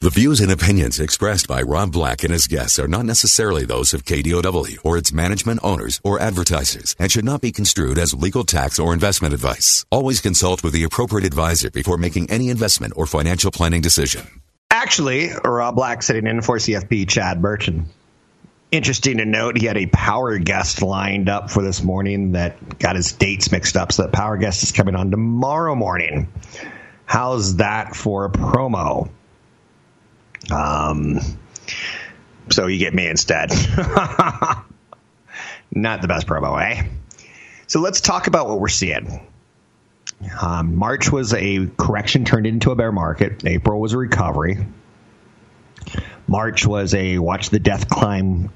The views and opinions expressed by Rob Black and his guests are not necessarily those of KDOW or its management owners or advertisers and should not be construed as legal tax or investment advice. Always consult with the appropriate advisor before making any investment or financial planning decision. Actually, Rob Black sitting in for CFP Chad Burton. Interesting to note, he had a power guest lined up for this morning that got his dates mixed up. So that power guest is coming on tomorrow morning. How's that for a promo? Um, so you get me instead. Not the best promo, eh? So let's talk about what we're seeing. Um, March was a correction turned into a bear market. April was a recovery. March was a watch the death climb,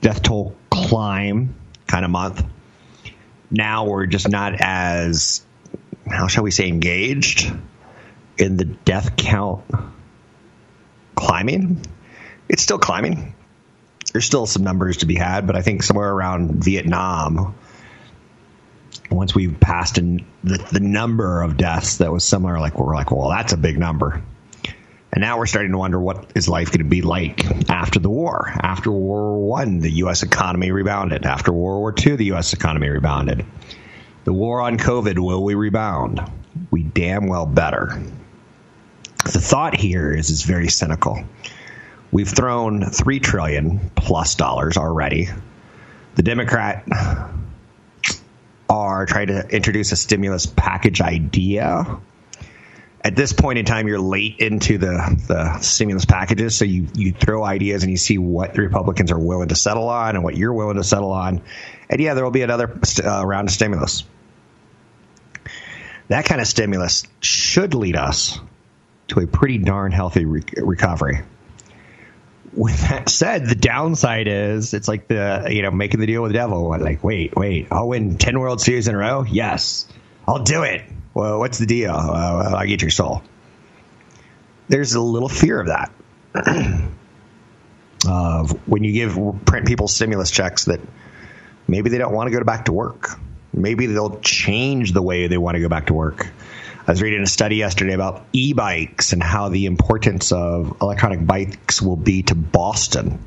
death toll climb kind of month. Now we're just not as, how shall we say, engaged in the death count climbing. It's still climbing. There's still some numbers to be had, but I think somewhere around Vietnam, once we've passed in the, the number of deaths that was similar, like we're like, well, that's a big number. And now we're starting to wonder what is life going to be like after the war. After World War One, the U.S. economy rebounded. After World War Two, the U.S. economy rebounded. The war on COVID, will we rebound? We damn well better. The thought here is is very cynical. We've thrown three trillion plus dollars already. The Democrat are trying to introduce a stimulus package idea. At this point in time, you're late into the, the stimulus packages, so you, you throw ideas and you see what the Republicans are willing to settle on and what you're willing to settle on. And yeah, there will be another uh, round of stimulus. That kind of stimulus should lead us to a pretty darn healthy re- recovery. With that said, the downside is it's like the you know making the deal with the devil. Like, wait, wait, I'll win ten World Series in a row. Yes, I'll do it. Well, what's the deal? Uh, I get your soul. There's a little fear of that. of when you give print people stimulus checks that maybe they don't want to go back to work. Maybe they'll change the way they want to go back to work. I was reading a study yesterday about e-bikes and how the importance of electronic bikes will be to Boston.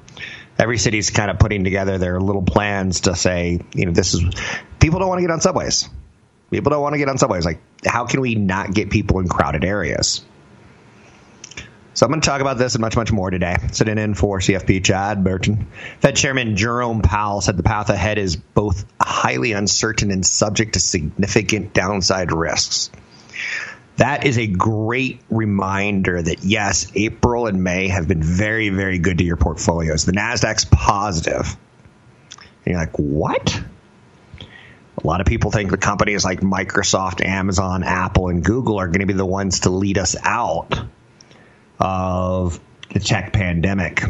Every city's kind of putting together their little plans to say, you know, this is people don't want to get on subways. People don't want to get on subways. Like, how can we not get people in crowded areas? So I'm going to talk about this and much, much more today. Sitting in for CFP Chad Burton. Fed Chairman Jerome Powell said the path ahead is both highly uncertain and subject to significant downside risks. That is a great reminder that yes, April and May have been very, very good to your portfolios. The NASDAQ's positive. And you're like, what? A lot of people think the companies like Microsoft, Amazon, Apple, and Google are going to be the ones to lead us out of the tech pandemic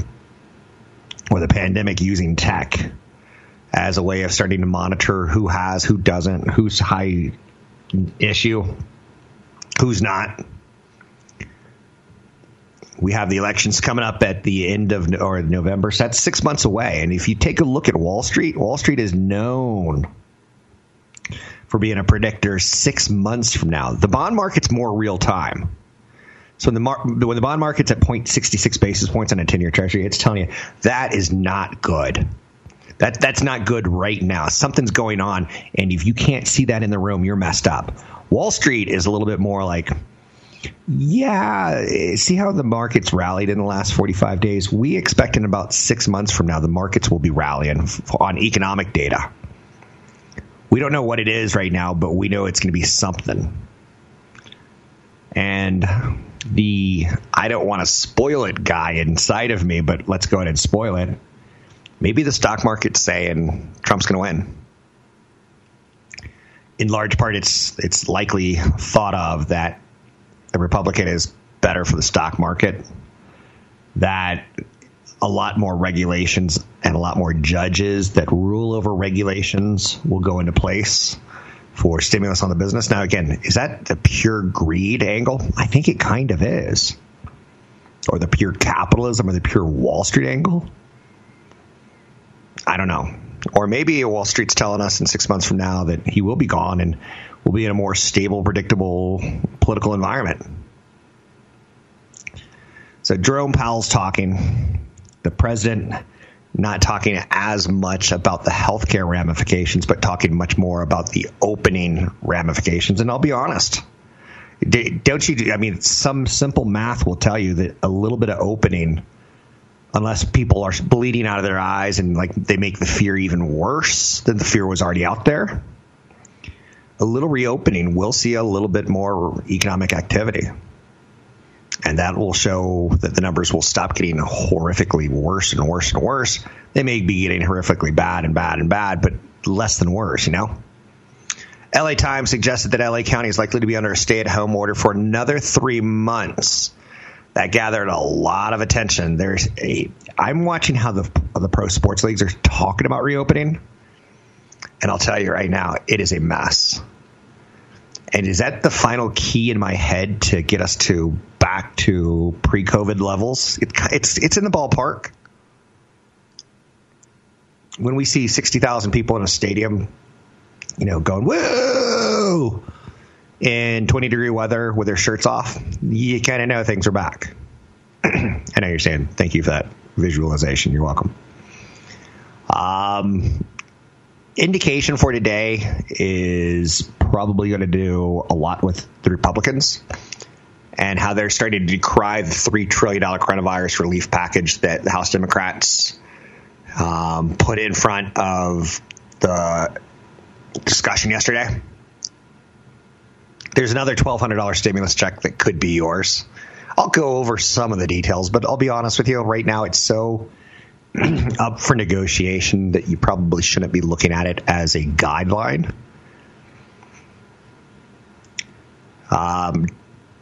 or the pandemic using tech as a way of starting to monitor who has, who doesn't, who's high issue, who's not. We have the elections coming up at the end of or November, so that's six months away. And if you take a look at Wall Street, Wall Street is known for being a predictor six months from now. The bond market's more real time. So when the, mar- when the bond market's at 0.66 basis points on a 10 year treasury, it's telling you that is not good. That, that's not good right now. Something's going on. And if you can't see that in the room, you're messed up. Wall Street is a little bit more like, yeah, see how the markets rallied in the last 45 days? We expect in about six months from now, the markets will be rallying on economic data. We don't know what it is right now, but we know it's going to be something. And the I don't want to spoil it guy inside of me, but let's go ahead and spoil it. Maybe the stock market's saying Trump's going to win. In large part, it's it's likely thought of that a Republican is better for the stock market. That a lot more regulations and a lot more judges that rule over regulations will go into place for stimulus on the business. Now, again, is that the pure greed angle? I think it kind of is. Or the pure capitalism or the pure Wall Street angle? I don't know. Or maybe Wall Street's telling us in six months from now that he will be gone and we'll be in a more stable, predictable political environment. So Jerome Powell's talking. The president not talking as much about the healthcare ramifications, but talking much more about the opening ramifications. And I'll be honest, don't you? I mean, some simple math will tell you that a little bit of opening, unless people are bleeding out of their eyes and like they make the fear even worse than the fear was already out there, a little reopening will see a little bit more economic activity and that will show that the numbers will stop getting horrifically worse and worse and worse. They may be getting horrifically bad and bad and bad, but less than worse, you know? LA Times suggested that LA County is likely to be under a stay at home order for another three months. That gathered a lot of attention. There's a I'm watching how the the pro sports leagues are talking about reopening. And I'll tell you right now, it is a mess. And is that the final key in my head to get us to back to pre-COVID levels? It, it's it's in the ballpark. When we see sixty thousand people in a stadium, you know, going woo in twenty degree weather with their shirts off, you kind of know things are back. I know you're saying thank you for that visualization. You're welcome. Um, indication for today is probably going to do a lot with the Republicans and how they're starting to decry the $3 trillion coronavirus relief package that the House Democrats um, put in front of the discussion yesterday. There's another $1,200 stimulus check that could be yours. I'll go over some of the details, but I'll be honest with you, right now it's so up for negotiation that you probably shouldn't be looking at it as a guideline. Um,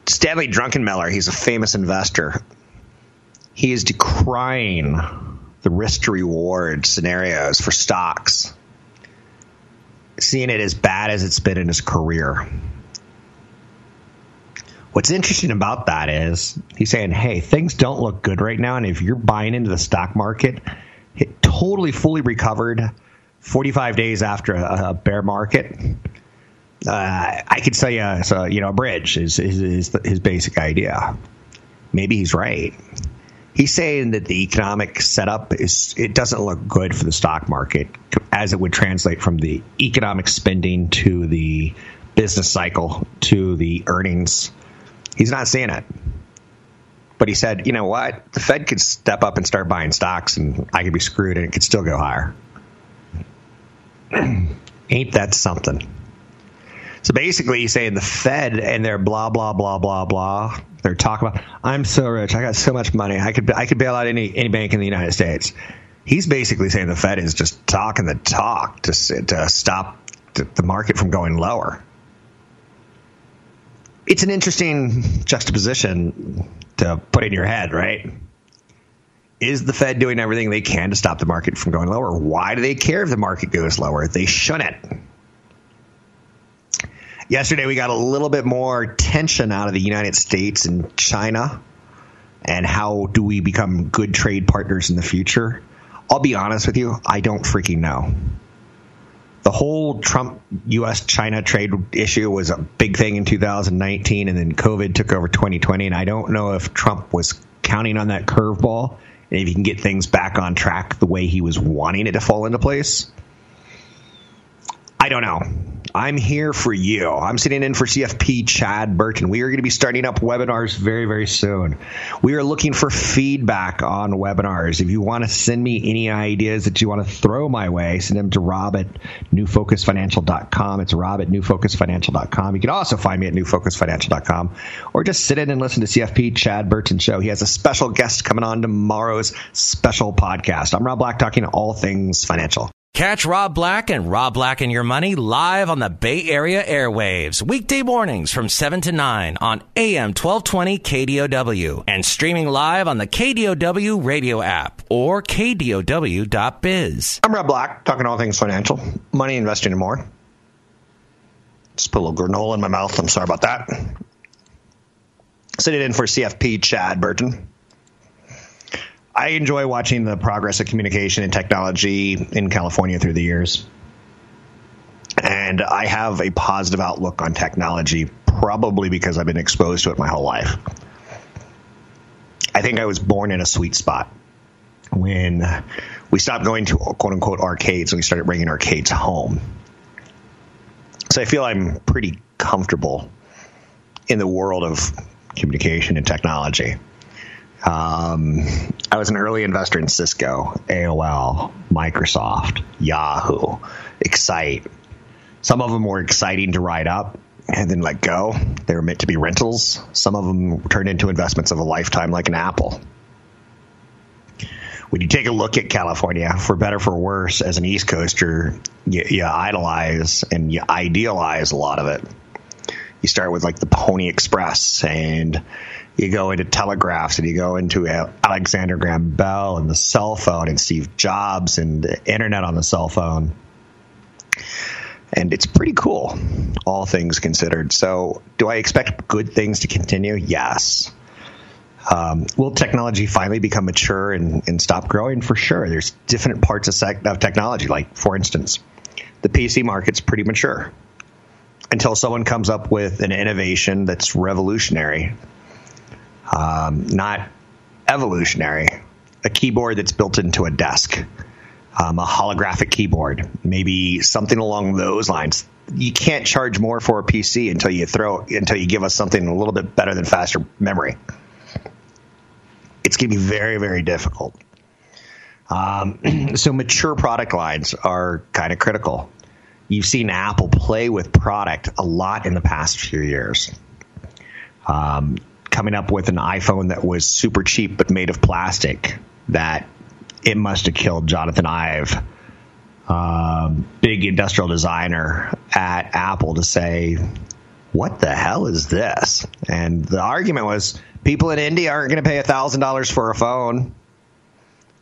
Stanley Druckenmiller, he's a famous investor. He is decrying the risk to reward scenarios for stocks, seeing it as bad as it's been in his career. What's interesting about that is he's saying, hey, things don't look good right now. And if you're buying into the stock market, it totally fully recovered 45 days after a, a bear market. Uh, I could say, uh, so, you know, a bridge is, is, is his basic idea. Maybe he's right. He's saying that the economic setup is it doesn't look good for the stock market as it would translate from the economic spending to the business cycle to the earnings He's not seeing it. But he said, you know what? The Fed could step up and start buying stocks, and I could be screwed, and it could still go higher. Ain't that something? So basically, he's saying the Fed and their blah blah blah blah blah. They're talking about, I'm so rich, I got so much money, I could I could bail out any any bank in the United States. He's basically saying the Fed is just talking the talk to to stop the market from going lower it's an interesting juxtaposition to put in your head, right? Is the Fed doing everything they can to stop the market from going lower? Why do they care if the market goes lower? They shouldn't. Yesterday, we got a little bit more tension out of the United States and China, and how do we become good trade partners in the future? I'll be honest with you, I don't freaking know the whole Trump U.S. China trade issue was a big thing in 2019, and then COVID took over 2020. And I don't know if Trump was counting on that curveball and if he can get things back on track the way he was wanting it to fall into place. I don't know. I'm here for you. I'm sitting in for CFP Chad Burton. We are going to be starting up webinars very, very soon. We are looking for feedback on webinars. If you want to send me any ideas that you want to throw my way, send them to rob at newfocusfinancial.com. It's rob at newfocusfinancial.com. You can also find me at newfocusfinancial.com or just sit in and listen to CFP Chad Burton Show. He has a special guest coming on tomorrow's special podcast. I'm Rob Black talking all things financial. Catch Rob Black and Rob Black and Your Money live on the Bay Area airwaves, weekday mornings from 7 to 9 on AM 1220 KDOW and streaming live on the KDOW radio app or KDOW.biz. I'm Rob Black, talking all things financial, money, investing, and more. Just put a little granola in my mouth. I'm sorry about that. Sitting in for CFP Chad Burton. I enjoy watching the progress of communication and technology in California through the years. And I have a positive outlook on technology, probably because I've been exposed to it my whole life. I think I was born in a sweet spot when we stopped going to quote unquote arcades and we started bringing arcades home. So I feel I'm pretty comfortable in the world of communication and technology. Um, I was an early investor in Cisco, AOL, Microsoft, Yahoo, Excite. Some of them were exciting to ride up and then let go. They were meant to be rentals. Some of them turned into investments of a lifetime, like an Apple. When you take a look at California, for better for worse, as an East Coaster, you, you idolize and you idealize a lot of it. You start with like the Pony Express and you go into telegraphs and you go into Alexander Graham Bell and the cell phone and Steve Jobs and the internet on the cell phone. And it's pretty cool, all things considered. So, do I expect good things to continue? Yes. Um, will technology finally become mature and, and, stop growing? For sure. There's different parts of, sec- of technology. Like, for instance, the PC market's pretty mature until someone comes up with an innovation that's revolutionary um, not evolutionary, a keyboard that's built into a desk, um, a holographic keyboard, maybe something along those lines. You can't charge more for a PC until you throw until you give us something a little bit better than faster memory. It's going to be very very difficult. Um, so mature product lines are kind of critical. You've seen Apple play with product a lot in the past few years. Um, coming up with an iPhone that was super cheap but made of plastic that it must have killed Jonathan Ive, um, big industrial designer at Apple, to say, what the hell is this? And the argument was people in India aren't going to pay $1,000 for a phone,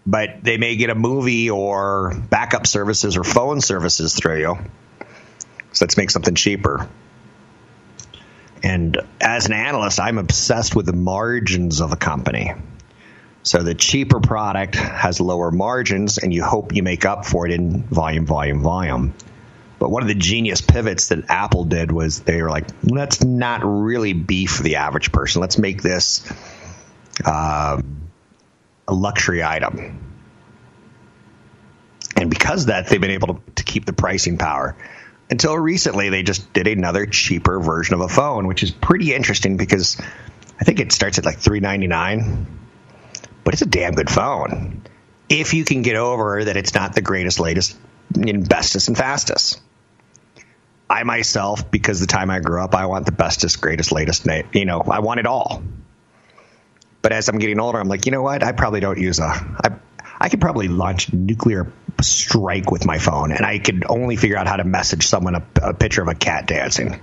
but they may get a movie or backup services or phone services through you. So let's make something cheaper. And as an analyst, I'm obsessed with the margins of a company. So the cheaper product has lower margins, and you hope you make up for it in volume, volume, volume. But one of the genius pivots that Apple did was they were like, let's not really be for the average person. Let's make this uh, a luxury item. And because that, they've been able to, to keep the pricing power until recently they just did another cheaper version of a phone, which is pretty interesting because I think it starts at like three ninety nine, but it's a damn good phone. If you can get over that, it's not the greatest, latest, and bestest, and fastest. I myself, because the time I grew up, I want the bestest, greatest, latest. You know, I want it all. But as I'm getting older, I'm like, you know what? I probably don't use a. I, I could probably launch nuclear strike with my phone, and I could only figure out how to message someone a, a picture of a cat dancing.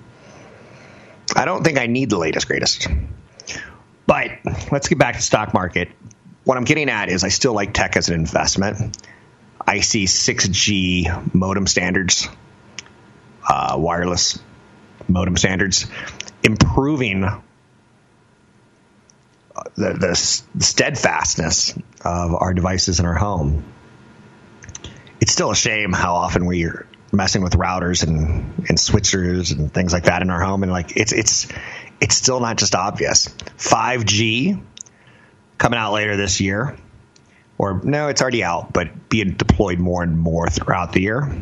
I don't think I need the latest, greatest. But let's get back to stock market. What I'm getting at is I still like tech as an investment. I see 6G modem standards, uh, wireless modem standards, improving the, the steadfastness of our devices in our home. It's still a shame how often we're messing with routers and, and switchers and things like that in our home, and like it's it's it's still not just obvious. 5G coming out later this year, or no, it's already out, but being deployed more and more throughout the year.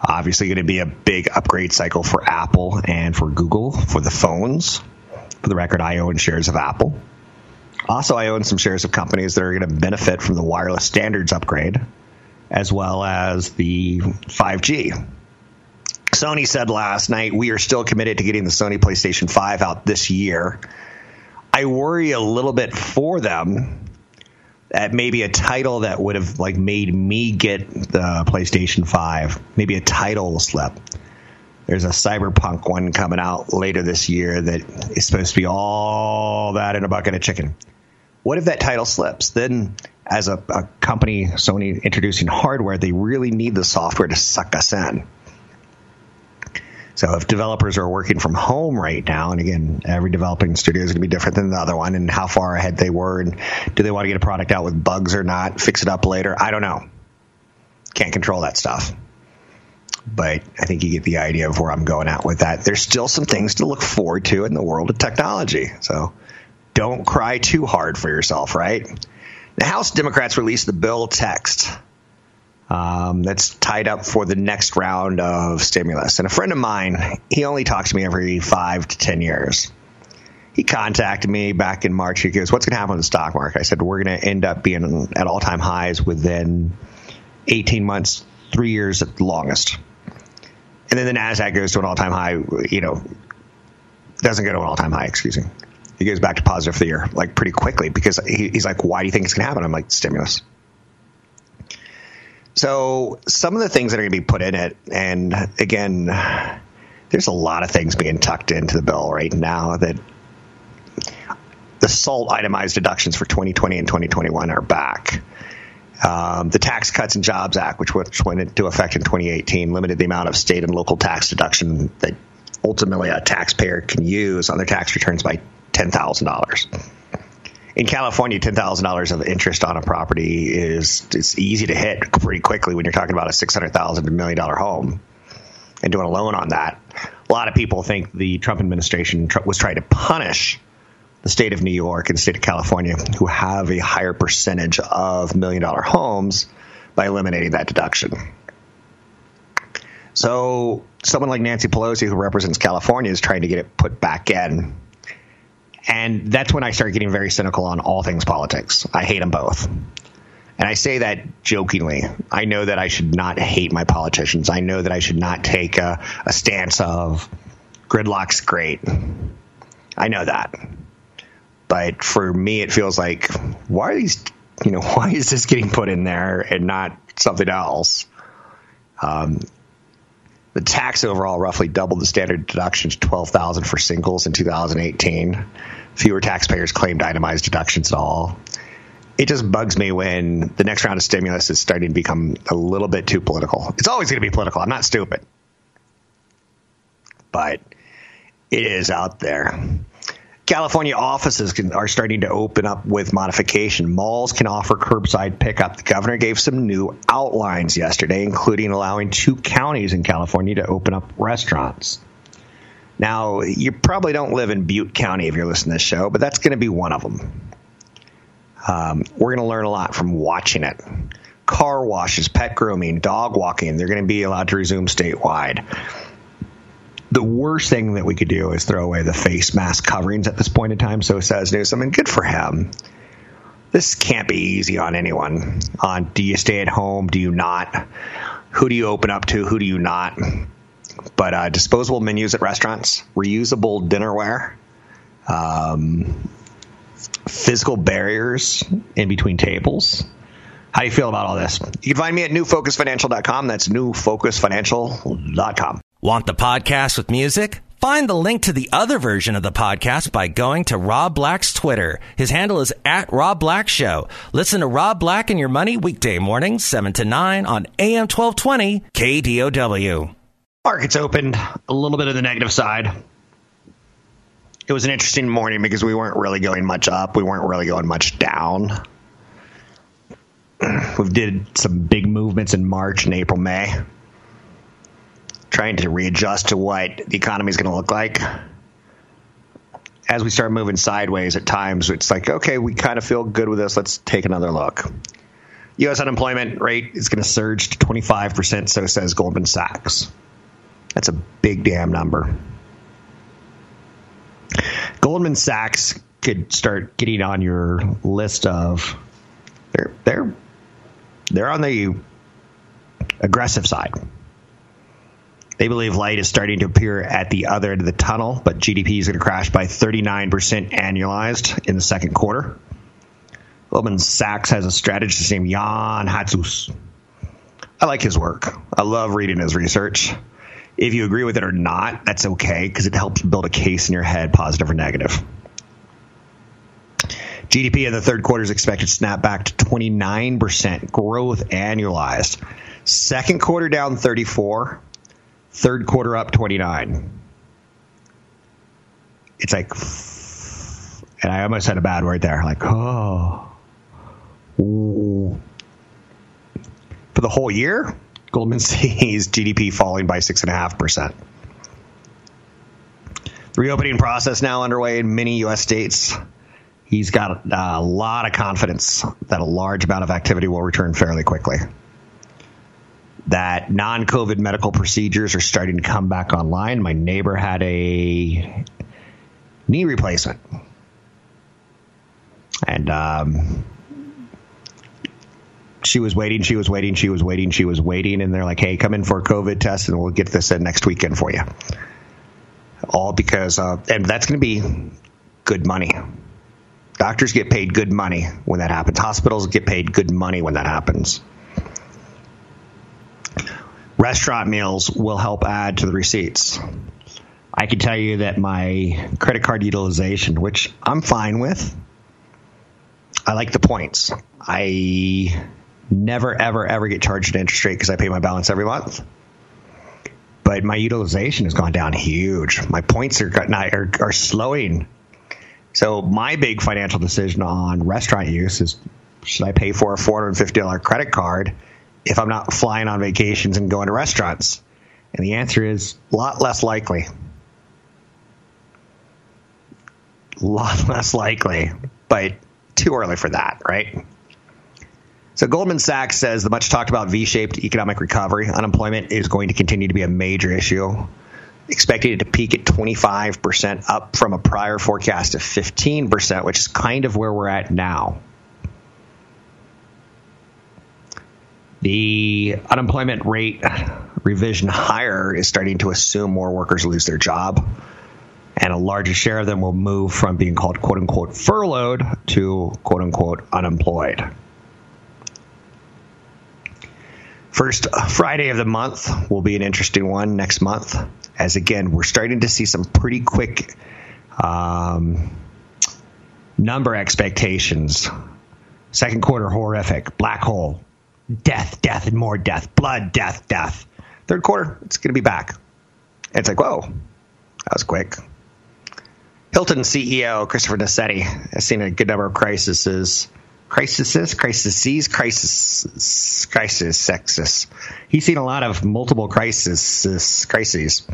Obviously, going to be a big upgrade cycle for Apple and for Google for the phones. For the record, I own shares of Apple. Also, I own some shares of companies that are going to benefit from the wireless standards upgrade, as well as the 5G. Sony said last night, we are still committed to getting the Sony PlayStation 5 out this year. I worry a little bit for them that maybe a title that would have like made me get the PlayStation 5, maybe a title slip. There's a cyberpunk one coming out later this year that is supposed to be all that in a bucket of chicken. What if that title slips? Then, as a, a company, Sony introducing hardware, they really need the software to suck us in. So if developers are working from home right now, and again, every developing studio is going to be different than the other one, and how far ahead they were, and do they want to get a product out with bugs or not, fix it up later? I don't know. Can't control that stuff. But I think you get the idea of where I'm going at with that. There's still some things to look forward to in the world of technology. So don't cry too hard for yourself, right? The House Democrats released the bill text um, that's tied up for the next round of stimulus. And a friend of mine, he only talks to me every five to 10 years. He contacted me back in March. He goes, What's going to happen with the stock market? I said, We're going to end up being at all time highs within 18 months, three years at the longest. And then the NASDAQ goes to an all time high, you know, doesn't go to an all time high, excuse me. He goes back to positive for the year, like pretty quickly because he, he's like, Why do you think it's going to happen? I'm like, Stimulus. So some of the things that are going to be put in it, and again, there's a lot of things being tucked into the bill right now that the SALT itemized deductions for 2020 and 2021 are back. Um, the Tax Cuts and Jobs Act, which went into effect in 2018, limited the amount of state and local tax deduction that ultimately a taxpayer can use on their tax returns by $10,000 in California, ten thousand dollars of interest on a property is it's easy to hit pretty quickly when you're talking about a six hundred thousand to million dollar home and doing a loan on that. A lot of people think the Trump administration was trying to punish the state of New York and the state of California, who have a higher percentage of million dollar homes, by eliminating that deduction. So, someone like Nancy Pelosi, who represents California, is trying to get it put back in and that's when I start getting very cynical on all things politics. I hate them both. And I say that jokingly. I know that I should not hate my politicians. I know that I should not take a, a stance of gridlock's great. I know that. But for me, it feels like, why are these, you know, why is this getting put in there and not something else? Um, the tax overall roughly doubled the standard deduction to 12,000 for singles in 2018. Fewer taxpayers claimed itemized deductions at all. It just bugs me when the next round of stimulus is starting to become a little bit too political. It's always going to be political. I'm not stupid. But it is out there. California offices can, are starting to open up with modification. Malls can offer curbside pickup. The governor gave some new outlines yesterday, including allowing two counties in California to open up restaurants. Now, you probably don't live in Butte County if you're listening to this show, but that's going to be one of them. Um, we're going to learn a lot from watching it. Car washes, pet grooming, dog walking, they're going to be allowed to resume statewide the worst thing that we could do is throw away the face mask coverings at this point in time. So says Newsom, and good for him. This can't be easy on anyone. On do you stay at home? Do you not? Who do you open up to? Who do you not? But uh, disposable menus at restaurants, reusable dinnerware, um, physical barriers in between tables. How do you feel about all this? You can find me at newfocusfinancial.com. That's newfocusfinancial.com. Want the podcast with music? Find the link to the other version of the podcast by going to Rob Black's Twitter. His handle is at Rob Black Show. Listen to Rob Black and Your Money weekday mornings, 7 to 9 on AM 1220 KDOW. Markets opened a little bit of the negative side. It was an interesting morning because we weren't really going much up. We weren't really going much down. We did some big movements in March and April, May trying to readjust to what the economy is going to look like. As we start moving sideways at times, it's like, okay, we kind of feel good with this. Let's take another look. U.S. unemployment rate is going to surge to 25%, so says Goldman Sachs. That's a big damn number. Goldman Sachs could start getting on your list of they're they're they're on the aggressive side. They believe light is starting to appear at the other end of the tunnel, but GDP is going to crash by 39% annualized in the second quarter. Goldman Sachs has a strategist named Jan Hatzius. I like his work. I love reading his research. If you agree with it or not, that's okay because it helps build a case in your head, positive or negative. GDP in the third quarter is expected to snap back to 29% growth annualized. Second quarter down 34, third quarter up 29. It's like, and I almost had a bad word there. Like, oh. For the whole year, Goldman sees GDP falling by 6.5%. The reopening process now underway in many U.S. states he's got a lot of confidence that a large amount of activity will return fairly quickly. That non COVID medical procedures are starting to come back online. My neighbor had a knee replacement. And um, she was waiting, she was waiting, she was waiting, she was waiting. And they're like, hey, come in for a COVID test and we'll get this in next weekend for you. All because, uh, and that's going to be good money Doctors get paid good money when that happens. Hospitals get paid good money when that happens. Restaurant meals will help add to the receipts. I can tell you that my credit card utilization, which I'm fine with, I like the points. I never, ever, ever get charged an interest rate because I pay my balance every month. But my utilization has gone down huge. My points are, are, are slowing so my big financial decision on restaurant use is should I pay for a $450 credit card if I'm not flying on vacations and going to restaurants? And the answer is a lot less likely. A lot less likely, but too early for that, right? So Goldman Sachs says the much talked about V-shaped economic recovery, unemployment is going to continue to be a major issue expecting it to peak at 25%, up from a prior forecast of 15%, which is kind of where we're at now. The unemployment rate revision higher is starting to assume more workers lose their job, and a larger share of them will move from being called quote unquote furloughed to quote unquote unemployed. First Friday of the month will be an interesting one next month as again, we're starting to see some pretty quick um, number expectations. Second quarter, horrific. Black hole. Death, death, and more death. Blood, death, death. Third quarter, it's going to be back. it's like, whoa, that was quick. Hilton CEO Christopher Nassetta has seen a good number of crises crises, crises, crisis, crisis, sexes. He's seen a lot of multiple crises, crises.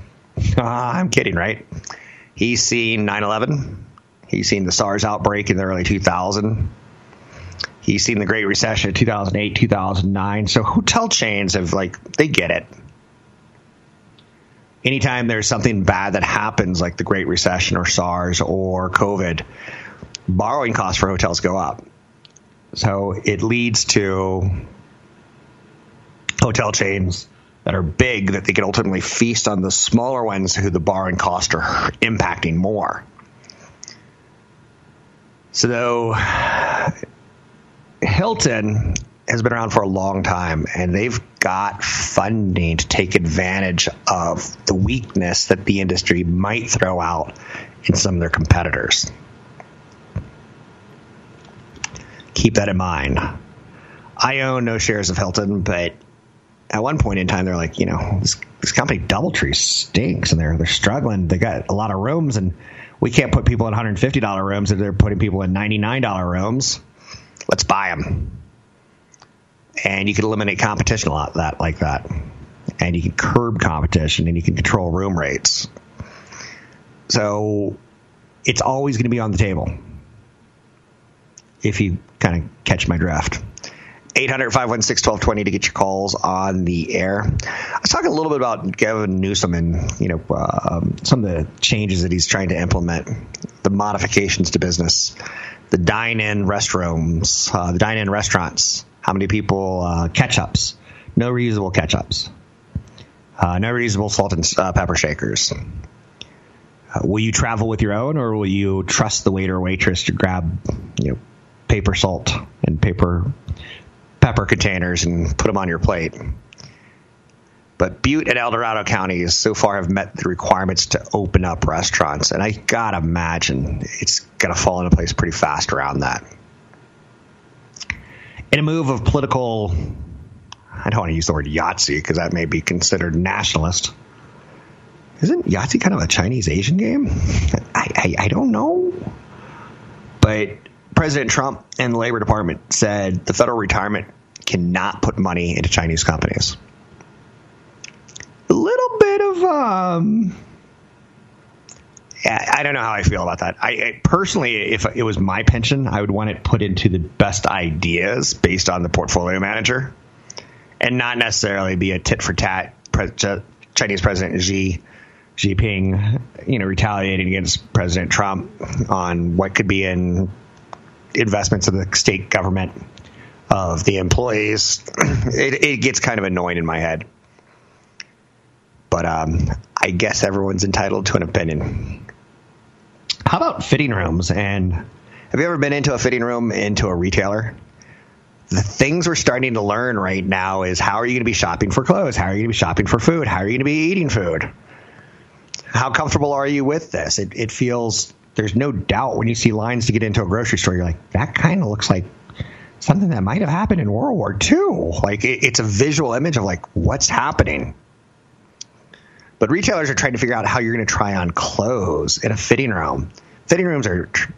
Uh, I'm kidding, right? He's seen 9/11. He's seen the SARS outbreak in the early 2000. He's seen the Great Recession of 2008, 2009. So hotel chains have like they get it. Anytime there's something bad that happens, like the Great Recession or SARS or COVID, borrowing costs for hotels go up. So it leads to hotel chains that are big that they can ultimately feast on the smaller ones who the borrowing costs are impacting more. So though Hilton has been around for a long time and they've got funding to take advantage of the weakness that the industry might throw out in some of their competitors. Keep that in mind. I own no shares of Hilton, but at one point in time, they're like, you know, this, this company DoubleTree stinks, and they're they're struggling. They got a lot of rooms, and we can't put people in hundred fifty dollar rooms if they're putting people in ninety nine dollar rooms. Let's buy them, and you can eliminate competition a lot that like that, and you can curb competition, and you can control room rates. So it's always going to be on the table if you kind of catch my draft. 800 516 1220 to get your calls on the air. I was talking a little bit about Gavin Newsom and you know um, some of the changes that he's trying to implement, the modifications to business, the dine-in restrooms, uh, the dine-in restaurants. How many people uh, ketchups? No reusable ketchups. Uh, no reusable salt and uh, pepper shakers. Uh, will you travel with your own, or will you trust the waiter or waitress to grab you know paper salt and paper pepper containers and put them on your plate. But Butte and El Dorado counties so far have met the requirements to open up restaurants, and I gotta imagine it's gonna fall into place pretty fast around that. In a move of political, I don't want to use the word Yahtzee because that may be considered nationalist. Isn't Yahtzee kind of a Chinese Asian game? I, I, I don't know. But President Trump and the Labor Department said the federal retirement cannot put money into Chinese companies. A little bit of um I don't know how I feel about that. I, I, personally, if it was my pension, I would want it put into the best ideas based on the portfolio manager, and not necessarily be a tit for tat. Chinese President Xi Jinping, you know, retaliating against President Trump on what could be in investments of the state government of the employees. It, it gets kind of annoying in my head. But um, I guess everyone's entitled to an opinion. How about fitting rooms? And have you ever been into a fitting room into a retailer? The things we're starting to learn right now is how are you going to be shopping for clothes? How are you going to be shopping for food? How are you going to be eating food? How comfortable are you with this? It, it feels there's no doubt when you see lines to get into a grocery store, you're like, that kind of looks like something that might have happened in World War II. Like it, it's a visual image of like what's happening. But retailers are trying to figure out how you're going to try on clothes in a fitting room. Fitting rooms are tr-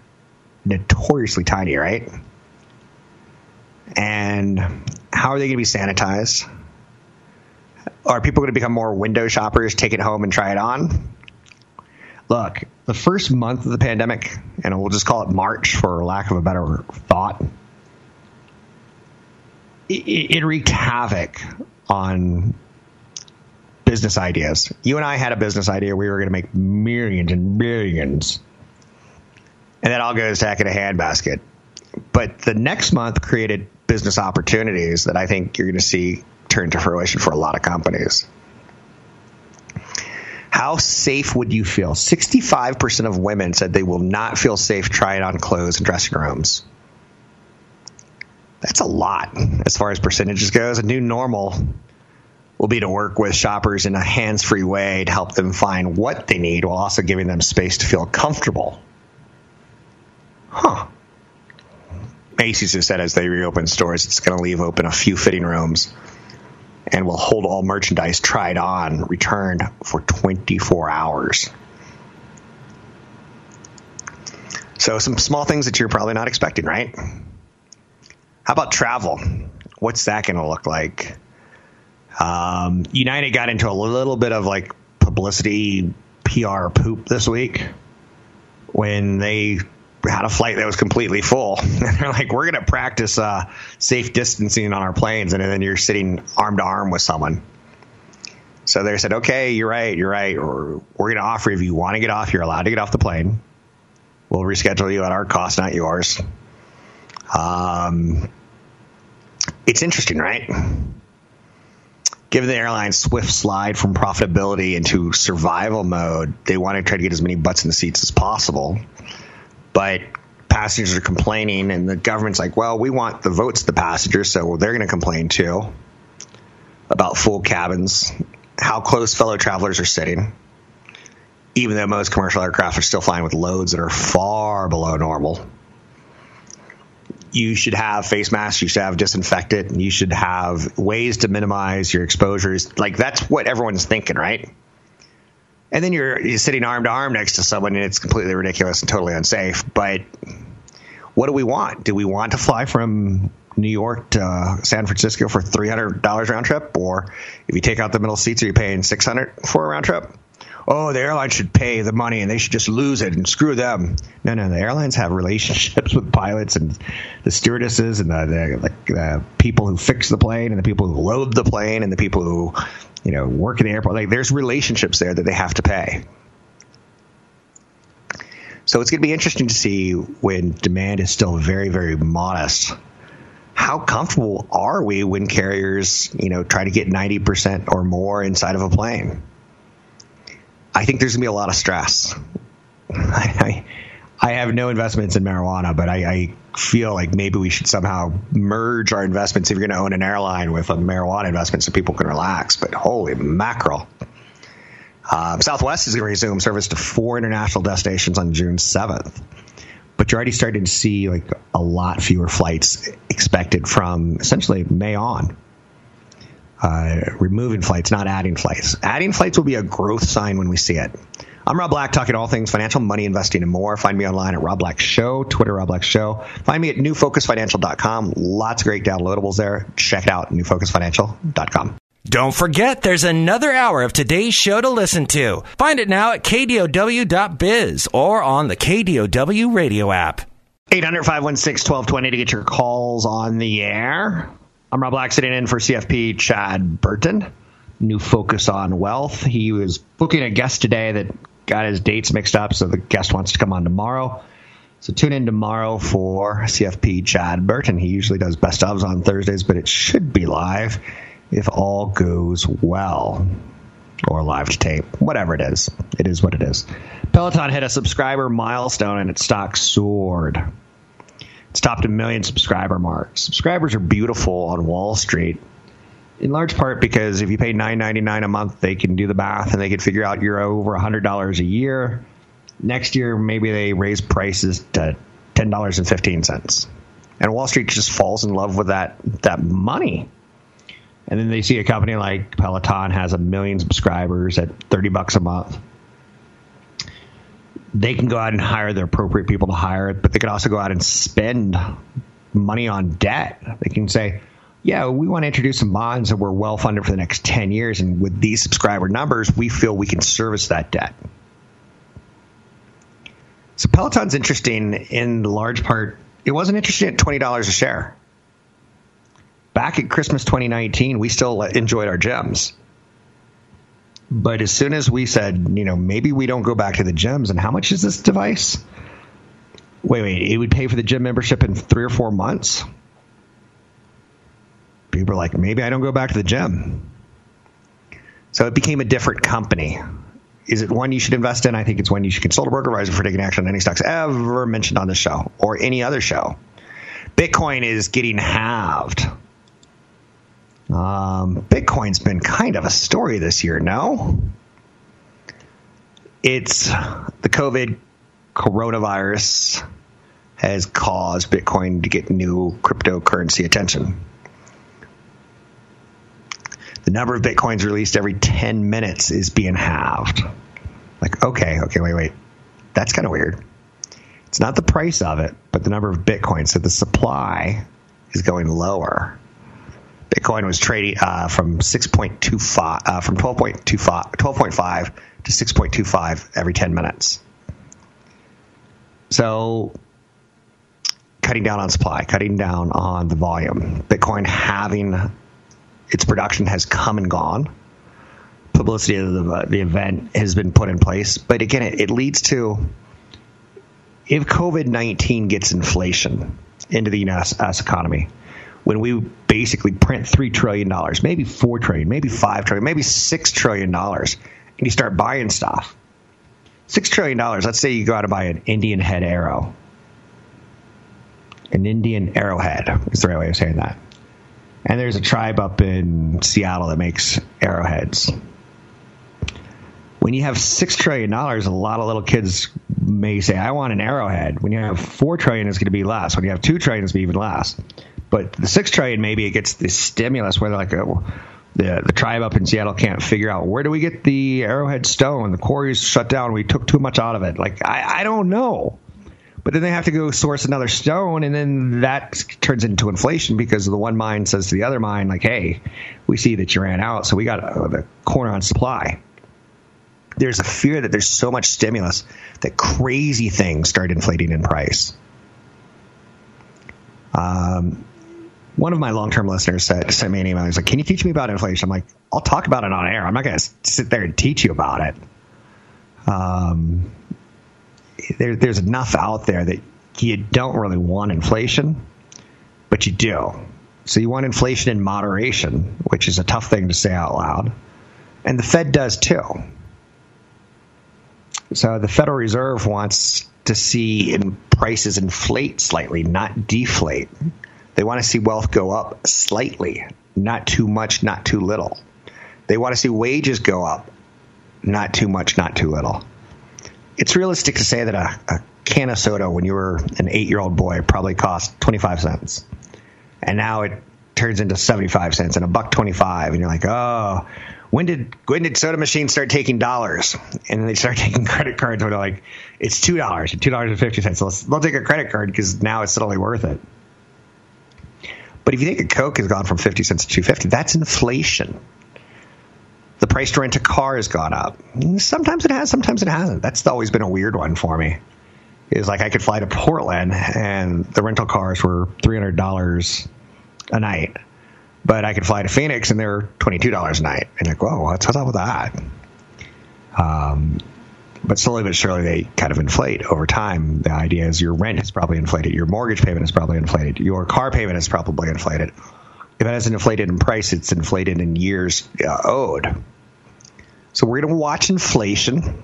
notoriously tiny, right? And how are they going to be sanitized? Are people going to become more window shoppers, take it home and try it on? Look, the first month of the pandemic, and we'll just call it March for lack of a better thought, it, it wreaked havoc on business ideas. You and I had a business idea. We were going to make millions and millions. And that all goes back in a handbasket. But the next month created business opportunities that I think you're going to see turn to fruition for a lot of companies. How safe would you feel? 65% of women said they will not feel safe trying on clothes in dressing rooms. That's a lot as far as percentages goes. A new normal will be to work with shoppers in a hands free way to help them find what they need while also giving them space to feel comfortable. Huh. Macy's has said as they reopen stores, it's going to leave open a few fitting rooms and will hold all merchandise tried on returned for 24 hours. So, some small things that you're probably not expecting, right? How about travel? What's that going to look like? Um, United got into a little bit of like publicity PR poop this week when they had a flight that was completely full. And they're like, we're going to practice uh, safe distancing on our planes. And then you're sitting arm to arm with someone. So they said, okay, you're right, you're right. We're, we're going to offer if you want to get off, you're allowed to get off the plane. We'll reschedule you at our cost, not yours. Um, it's interesting, right? given the airline's swift slide from profitability into survival mode, they want to try to get as many butts in the seats as possible. But passengers are complaining, and the government's like, well, we want the votes of the passengers, so they're going to complain too about full cabins, how close fellow travelers are sitting, even though most commercial aircraft are still flying with loads that are far below normal you should have face masks, you should have disinfectant, you should have ways to minimize your exposures. Like that's what everyone's thinking, right? And then you're, you're sitting arm to arm next to someone and it's completely ridiculous and totally unsafe. But what do we want? Do we want to fly from New York to uh, San Francisco for $300 round trip? Or if you take out the middle seats, are you paying 600 for a round trip? Oh, the airline should pay the money and they should just lose it and screw them. No, no, the airlines have relationships with pilots and the stewardesses and the, the, the people who fix the plane and the people who load the plane and the people who, you know, work in the airport. Like there's relationships there that they have to pay. So it's going to be interesting to see when demand is still very, very modest. How comfortable are we when carriers, you know, try to get 90% or more inside of a plane? I think there's gonna be a lot of stress. I, I, I have no investments in marijuana, but I, I feel like maybe we should somehow merge our investments if you're going to own an airline with a marijuana investment so people can relax. But holy mackerel. Uh, Southwest is going to resume service to four international destinations on June 7th. But you're already starting to see like a lot fewer flights expected from essentially May on. Uh, removing flights, not adding flights. Adding flights will be a growth sign when we see it. I'm Rob Black, talking all things financial, money, investing, and more. Find me online at Rob Black Show, Twitter Rob Black Show. Find me at newfocusfinancial.com. Lots of great downloadables there. Check it out, newfocusfinancial.com. Don't forget, there's another hour of today's show to listen to. Find it now at kdow.biz or on the KDOW radio app. 800 516 1220 to get your calls on the air. I'm Rob Black sitting in for CFP Chad Burton. New focus on wealth. He was booking a guest today that got his dates mixed up, so the guest wants to come on tomorrow. So tune in tomorrow for CFP Chad Burton. He usually does best ofs on Thursdays, but it should be live if all goes well. Or live to tape, whatever it is. It is what it is. Peloton hit a subscriber milestone and its stock soared. It's topped a million subscriber mark. Subscribers are beautiful on Wall Street in large part because if you pay nine ninety nine a month, they can do the math and they can figure out you're over hundred dollars a year. Next year, maybe they raise prices to ten dollars and fifteen cents, and Wall Street just falls in love with that that money. And then they see a company like Peloton has a million subscribers at thirty bucks a month. They can go out and hire the appropriate people to hire, it, but they can also go out and spend money on debt. They can say, yeah, we want to introduce some bonds that we're well funded for the next 10 years. And with these subscriber numbers, we feel we can service that debt. So Peloton's interesting in large part. It wasn't interesting at $20 a share. Back at Christmas 2019, we still enjoyed our gyms. But as soon as we said, you know, maybe we don't go back to the gyms, and how much is this device? Wait, wait, it would pay for the gym membership in three or four months? people are like, maybe I don't go back to the gym. So it became a different company. Is it one you should invest in? I think it's one you should consult a broker advisor for taking action on any stocks ever mentioned on this show or any other show. Bitcoin is getting halved. Um, Bitcoin's been kind of a story this year, no? It's the COVID coronavirus has caused Bitcoin to get new cryptocurrency attention. The number of bitcoins released every 10 minutes is being halved. Like, okay, okay, wait, wait. That's kind of weird. It's not the price of it, but the number of bitcoins. So the supply is going lower. Bitcoin was trading uh, from 6.25 uh, from 12.25 12.5 to 6.25 every 10 minutes. So cutting down on supply, cutting down on the volume. Bitcoin halving its production has come and gone. Publicity of the, the event has been put in place, but again, it, it leads to if COVID nineteen gets inflation into the U.S. economy, when we basically print three trillion dollars, maybe 4 trillion, maybe 5 trillion, maybe six trillion dollars, and you start buying stuff, six trillion dollars. Let's say you go out and buy an Indian head arrow, an Indian arrowhead is the right way of saying that. And there's a tribe up in Seattle that makes arrowheads. When you have six trillion dollars, a lot of little kids may say, "I want an arrowhead." When you have 4 trillion, it's going to be less. When you have 2 trillion, it's going to be even less. But the six trillion, maybe it gets the stimulus where they're like, oh, the the tribe up in Seattle can't figure out where do we get the arrowhead stone? The quarry's shut down. We took too much out of it. Like I, I don't know. But then they have to go source another stone, and then that turns into inflation because the one mine says to the other mine, like, "Hey, we see that you ran out, so we got the corner on supply." There's a fear that there's so much stimulus that crazy things start inflating in price. Um, one of my long-term listeners said, sent me an email. He's like, "Can you teach me about inflation?" I'm like, "I'll talk about it on air. I'm not going to sit there and teach you about it." Um, there, there's enough out there that you don't really want inflation, but you do. So you want inflation in moderation, which is a tough thing to say out loud. And the Fed does too. So the Federal Reserve wants to see in prices inflate slightly, not deflate. They want to see wealth go up slightly, not too much, not too little. They want to see wages go up, not too much, not too little. It's realistic to say that a, a can of soda when you were an eight year old boy probably cost 25 cents. And now it turns into 75 cents and a buck 25. And you're like, oh, when did when did soda machines start taking dollars? And they start taking credit cards when they're like, it's two dollars, two dollars and fifty cents. So let's, they'll take a credit card because now it's suddenly worth it. But if you think a Coke has gone from fifty cents to two fifty, that's inflation. The price to rent a car has gone up. Sometimes it has, sometimes it hasn't. That's always been a weird one for me. Is like I could fly to Portland and the rental cars were three hundred dollars a night but I could fly to Phoenix and they're twenty two dollars a night. And like, whoa, what's up with that? Um, but slowly but surely they kind of inflate over time. The idea is your rent is probably inflated, your mortgage payment is probably inflated, your car payment is probably inflated. If it hasn't inflated in price, it's inflated in years uh, owed. So we're going to watch inflation.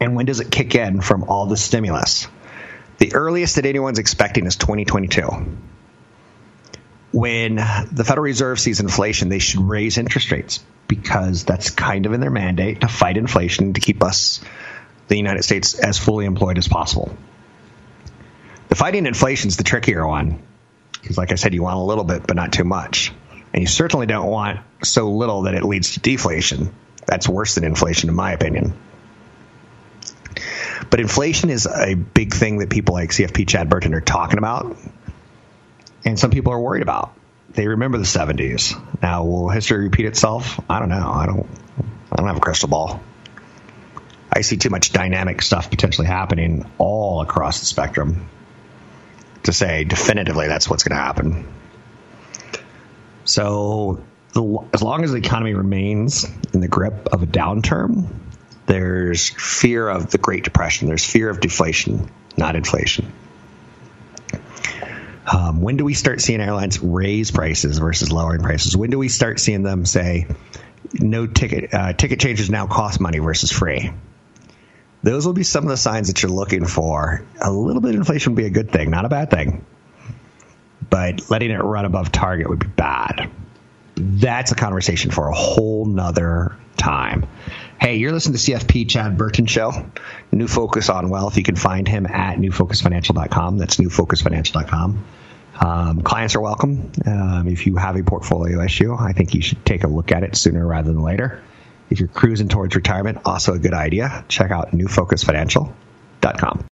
And when does it kick in from all the stimulus? The earliest that anyone's expecting is 2022 when the Federal Reserve sees inflation, they should raise interest rates because that's kind of in their mandate to fight inflation to keep us, the United States, as fully employed as possible. The fighting inflation is the trickier one because, like I said, you want a little bit, but not too much. And you certainly don't want so little that it leads to deflation. That's worse than inflation, in my opinion. But inflation is a big thing that people like CFP Chad Burton are talking about and some people are worried about. They remember the 70s. Now, will history repeat itself? I don't know. I don't. I don't have a crystal ball. I see too much dynamic stuff potentially happening all across the spectrum to say definitively that's what's going to happen. So, the, as long as the economy remains in the grip of a downturn, there's fear of the Great Depression. There's fear of deflation, not inflation. Um, when do we start seeing airlines raise prices versus lowering prices? When do we start seeing them say no ticket uh, ticket changes now cost money versus free? Those will be some of the signs that you're looking for. A little bit of inflation would be a good thing, not a bad thing. But letting it run above target would be bad. That's a conversation for a whole nother time. Hey, you're listening to CFP Chad Burton Show, New Focus on Wealth. You can find him at newfocusfinancial.com. That's newfocusfinancial.com. Um, clients are welcome. Um, if you have a portfolio issue, I think you should take a look at it sooner rather than later. If you're cruising towards retirement, also a good idea. Check out newfocusfinancial.com.